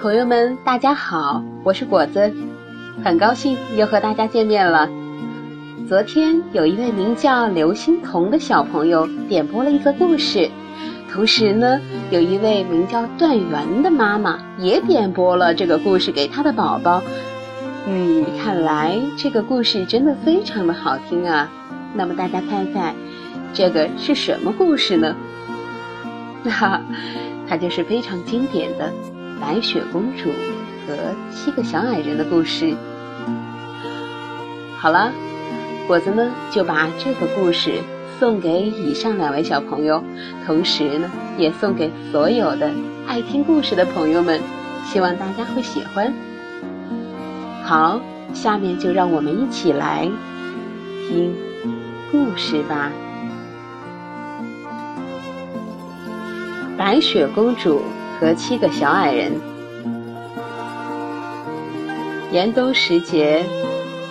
朋友们，大家好，我是果子，很高兴又和大家见面了。昨天有一位名叫刘欣彤的小朋友点播了一个故事，同时呢，有一位名叫段媛的妈妈也点播了这个故事给她的宝宝。嗯，看来这个故事真的非常的好听啊。那么大家猜猜，这个是什么故事呢？哈，它就是非常经典的。白雪公主和七个小矮人的故事。好了，果子呢就把这个故事送给以上两位小朋友，同时呢也送给所有的爱听故事的朋友们，希望大家会喜欢。好，下面就让我们一起来听故事吧。白雪公主。和七个小矮人。严冬时节，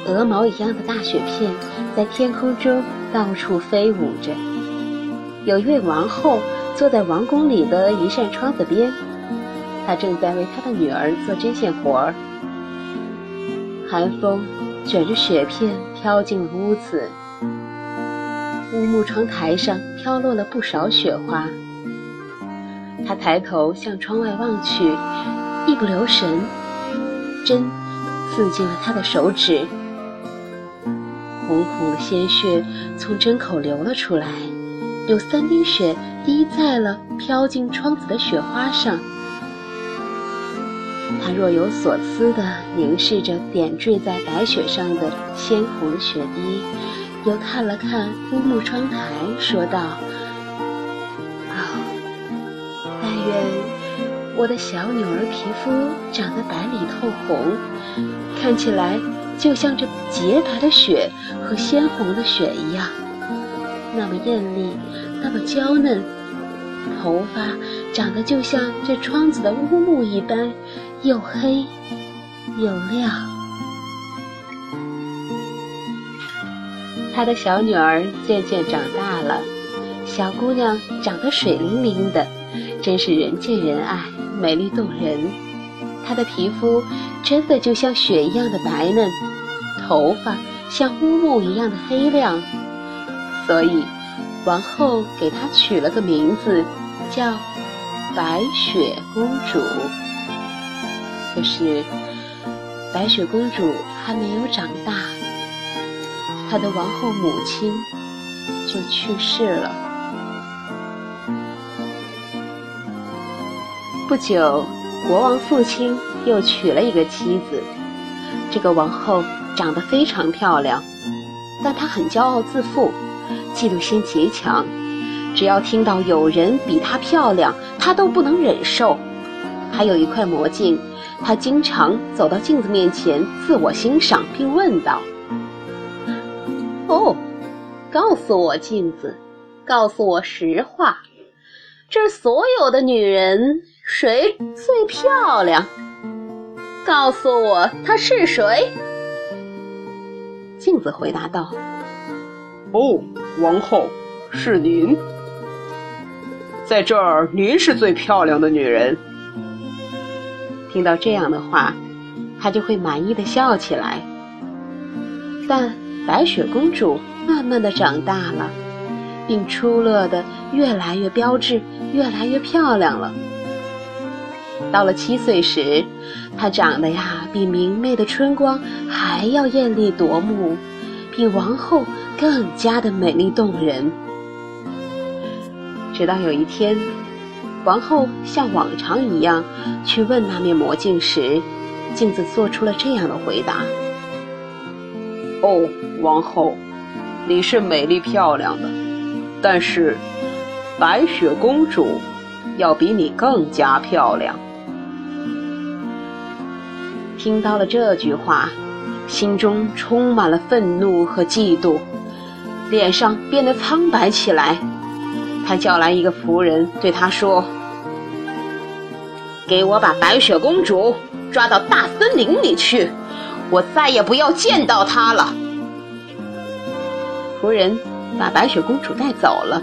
鹅毛一样的大雪片在天空中到处飞舞着。有一位王后坐在王宫里的一扇窗子边，她正在为她的女儿做针线活儿。寒风卷着雪片飘进屋子，乌木窗台上飘落了不少雪花。他抬头向窗外望去，一不留神，针刺进了他的手指，红红的鲜血从针口流了出来，有三滴血滴在了飘进窗子的雪花上。他若有所思地凝视着点缀在白雪上的鲜红的雪滴，又看了看乌木窗台，说道。愿我的小女儿皮肤长得白里透红，看起来就像这洁白的雪和鲜红的雪一样，那么艳丽，那么娇嫩。头发长得就像这窗子的乌木一般，又黑又亮。他的小女儿渐渐长大了，小姑娘长得水灵灵的，真是人见人爱。美丽动人，她的皮肤真的就像雪一样的白嫩，头发像乌木一样的黑亮，所以王后给她取了个名字，叫白雪公主。可是白雪公主还没有长大，她的王后母亲就去世了。不久，国王父亲又娶了一个妻子。这个王后长得非常漂亮，但她很骄傲自负，嫉妒心极强。只要听到有人比她漂亮，她都不能忍受。还有一块魔镜，她经常走到镜子面前自我欣赏，并问道：“哦，告诉我镜子，告诉我实话，这所有的女人。”谁最漂亮？告诉我她是谁？镜子回答道：“哦，王后，是您。在这儿，您是最漂亮的女人。”听到这样的话，她就会满意的笑起来。但白雪公主慢慢的长大了，并出落的越来越标致，越来越漂亮了。到了七岁时，她长得呀比明媚的春光还要艳丽夺目，比王后更加的美丽动人。直到有一天，王后像往常一样去问那面魔镜时，镜子做出了这样的回答：“哦，王后，你是美丽漂亮的，但是白雪公主要比你更加漂亮。”听到了这句话，心中充满了愤怒和嫉妒，脸上变得苍白起来。他叫来一个仆人，对他说：“给我把白雪公主抓到大森林里去，我再也不要见到她了。”仆人把白雪公主带走了。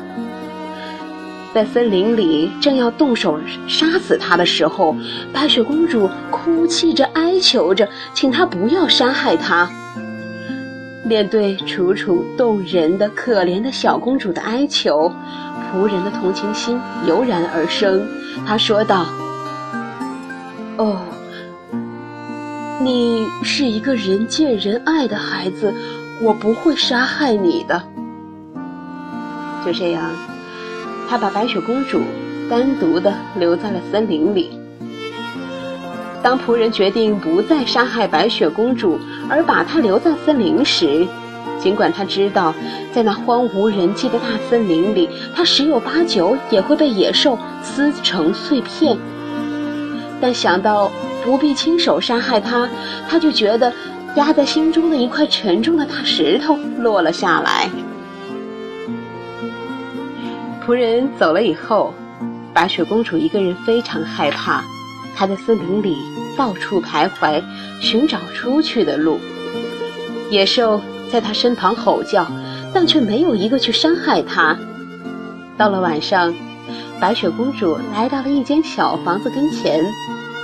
在森林里正要动手杀死他的时候，白雪公主哭泣着哀求着，请他不要杀害她。面对楚楚动人的可怜的小公主的哀求，仆人的同情心油然而生。他说道：“哦，你是一个人见人爱的孩子，我不会杀害你的。”就这样，他把白雪公主单独的留在了森林里。当仆人决定不再杀害白雪公主，而把她留在森林时，尽管他知道在那荒无人迹的大森林里，他十有八九也会被野兽撕成碎片，但想到不必亲手杀害他，他就觉得压在心中的一块沉重的大石头落了下来。仆人走了以后，白雪公主一个人非常害怕。她在森林里到处徘徊，寻找出去的路。野兽在她身旁吼叫，但却没有一个去伤害她。到了晚上，白雪公主来到了一间小房子跟前。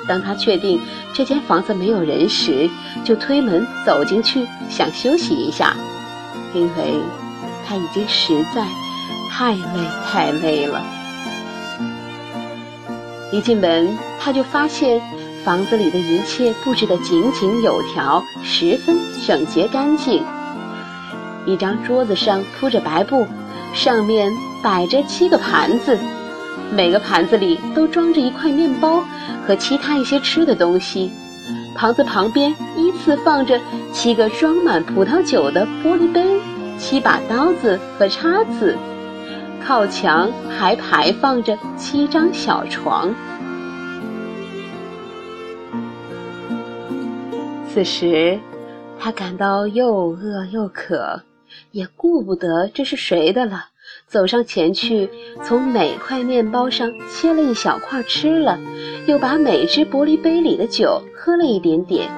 当她确定这间房子没有人时，就推门走进去，想休息一下，因为她已经实在太累太累了。一进门，他就发现房子里的一切布置得井井有条，十分整洁干净。一张桌子上铺着白布，上面摆着七个盘子，每个盘子里都装着一块面包和其他一些吃的东西。盘子旁边依次放着七个装满葡萄酒的玻璃杯，七把刀子和叉子。靠墙还排放着七张小床。此时，他感到又饿又渴，也顾不得这是谁的了，走上前去，从每块面包上切了一小块吃了，又把每只玻璃杯里的酒喝了一点点。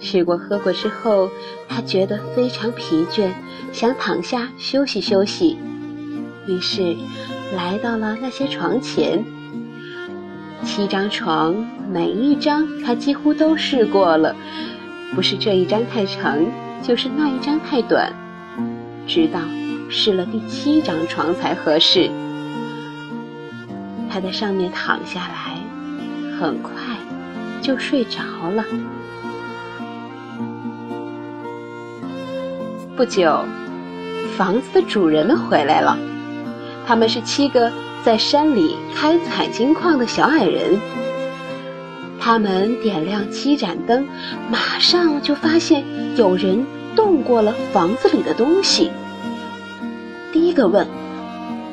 吃过喝过之后，他觉得非常疲倦，想躺下休息休息。于是，来到了那些床前。七张床，每一张他几乎都试过了，不是这一张太长，就是那一张太短，直到试了第七张床才合适。他在上面躺下来，很快就睡着了。不久，房子的主人们回来了。他们是七个在山里开采金矿的小矮人。他们点亮七盏灯，马上就发现有人动过了房子里的东西。第一个问：“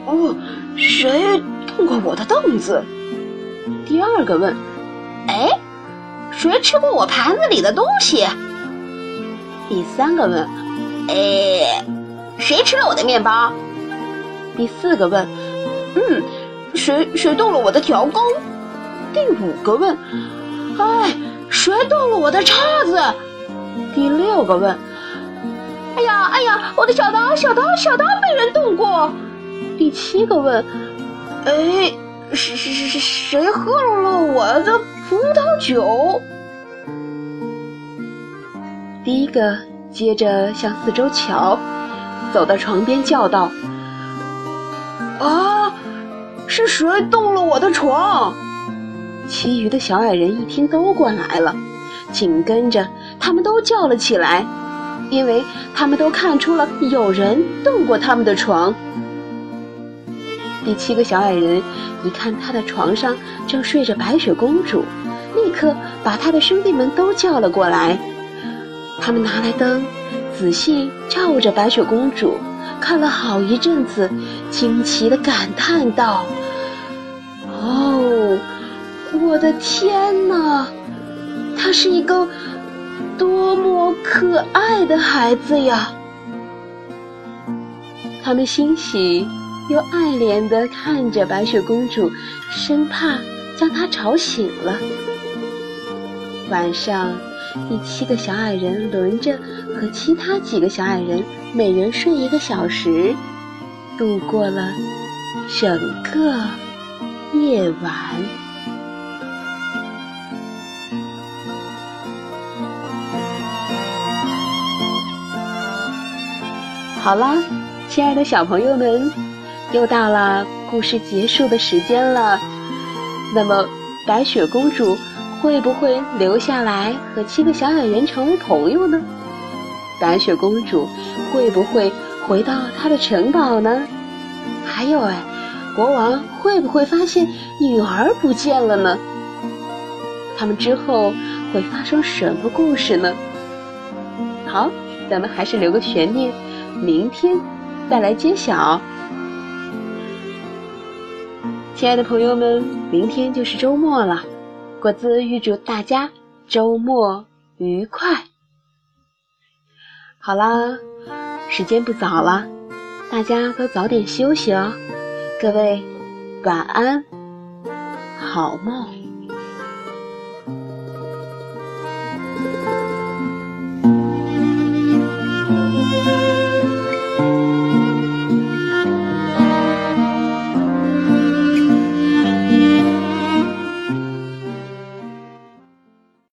哦，谁动过我的凳子？”第二个问：“哎，谁吃过我盘子里的东西？”第三个问：“哎，谁吃了我的面包？”第四个问：“嗯，谁谁动了我的调羹？”第五个问：“哎，谁动了我的叉子？”第六个问：“哎呀哎呀，我的小刀小刀小刀被人动过。”第七个问：“哎，谁谁谁谁喝了我的葡萄酒？”第一个接着向四周瞧，走到床边叫道。啊！是谁动了我的床？其余的小矮人一听都过来了，紧跟着他们都叫了起来，因为他们都看出了有人动过他们的床。第七个小矮人一看他的床上正睡着白雪公主，立刻把他的兄弟们都叫了过来。他们拿来灯，仔细照着白雪公主。看了好一阵子，惊奇的感叹道：“哦，我的天哪！他是一个多么可爱的孩子呀！”他们欣喜又爱怜的看着白雪公主，生怕将她吵醒了。晚上。第七个小矮人轮着和其他几个小矮人每人睡一个小时，度过了整个夜晚。好啦，亲爱的小朋友们，又到了故事结束的时间了。那么，白雪公主会不会留下来和七个小矮人成为朋友呢？白雪公主会不会回到她的城堡呢？还有哎，国王会不会发现女儿不见了呢？他们之后会发生什么故事呢？好，咱们还是留个悬念，明天再来揭晓。亲爱的朋友们，明天就是周末了，果子预祝大家周末愉快。好啦，时间不早了，大家都早点休息哦。各位，晚安，好梦。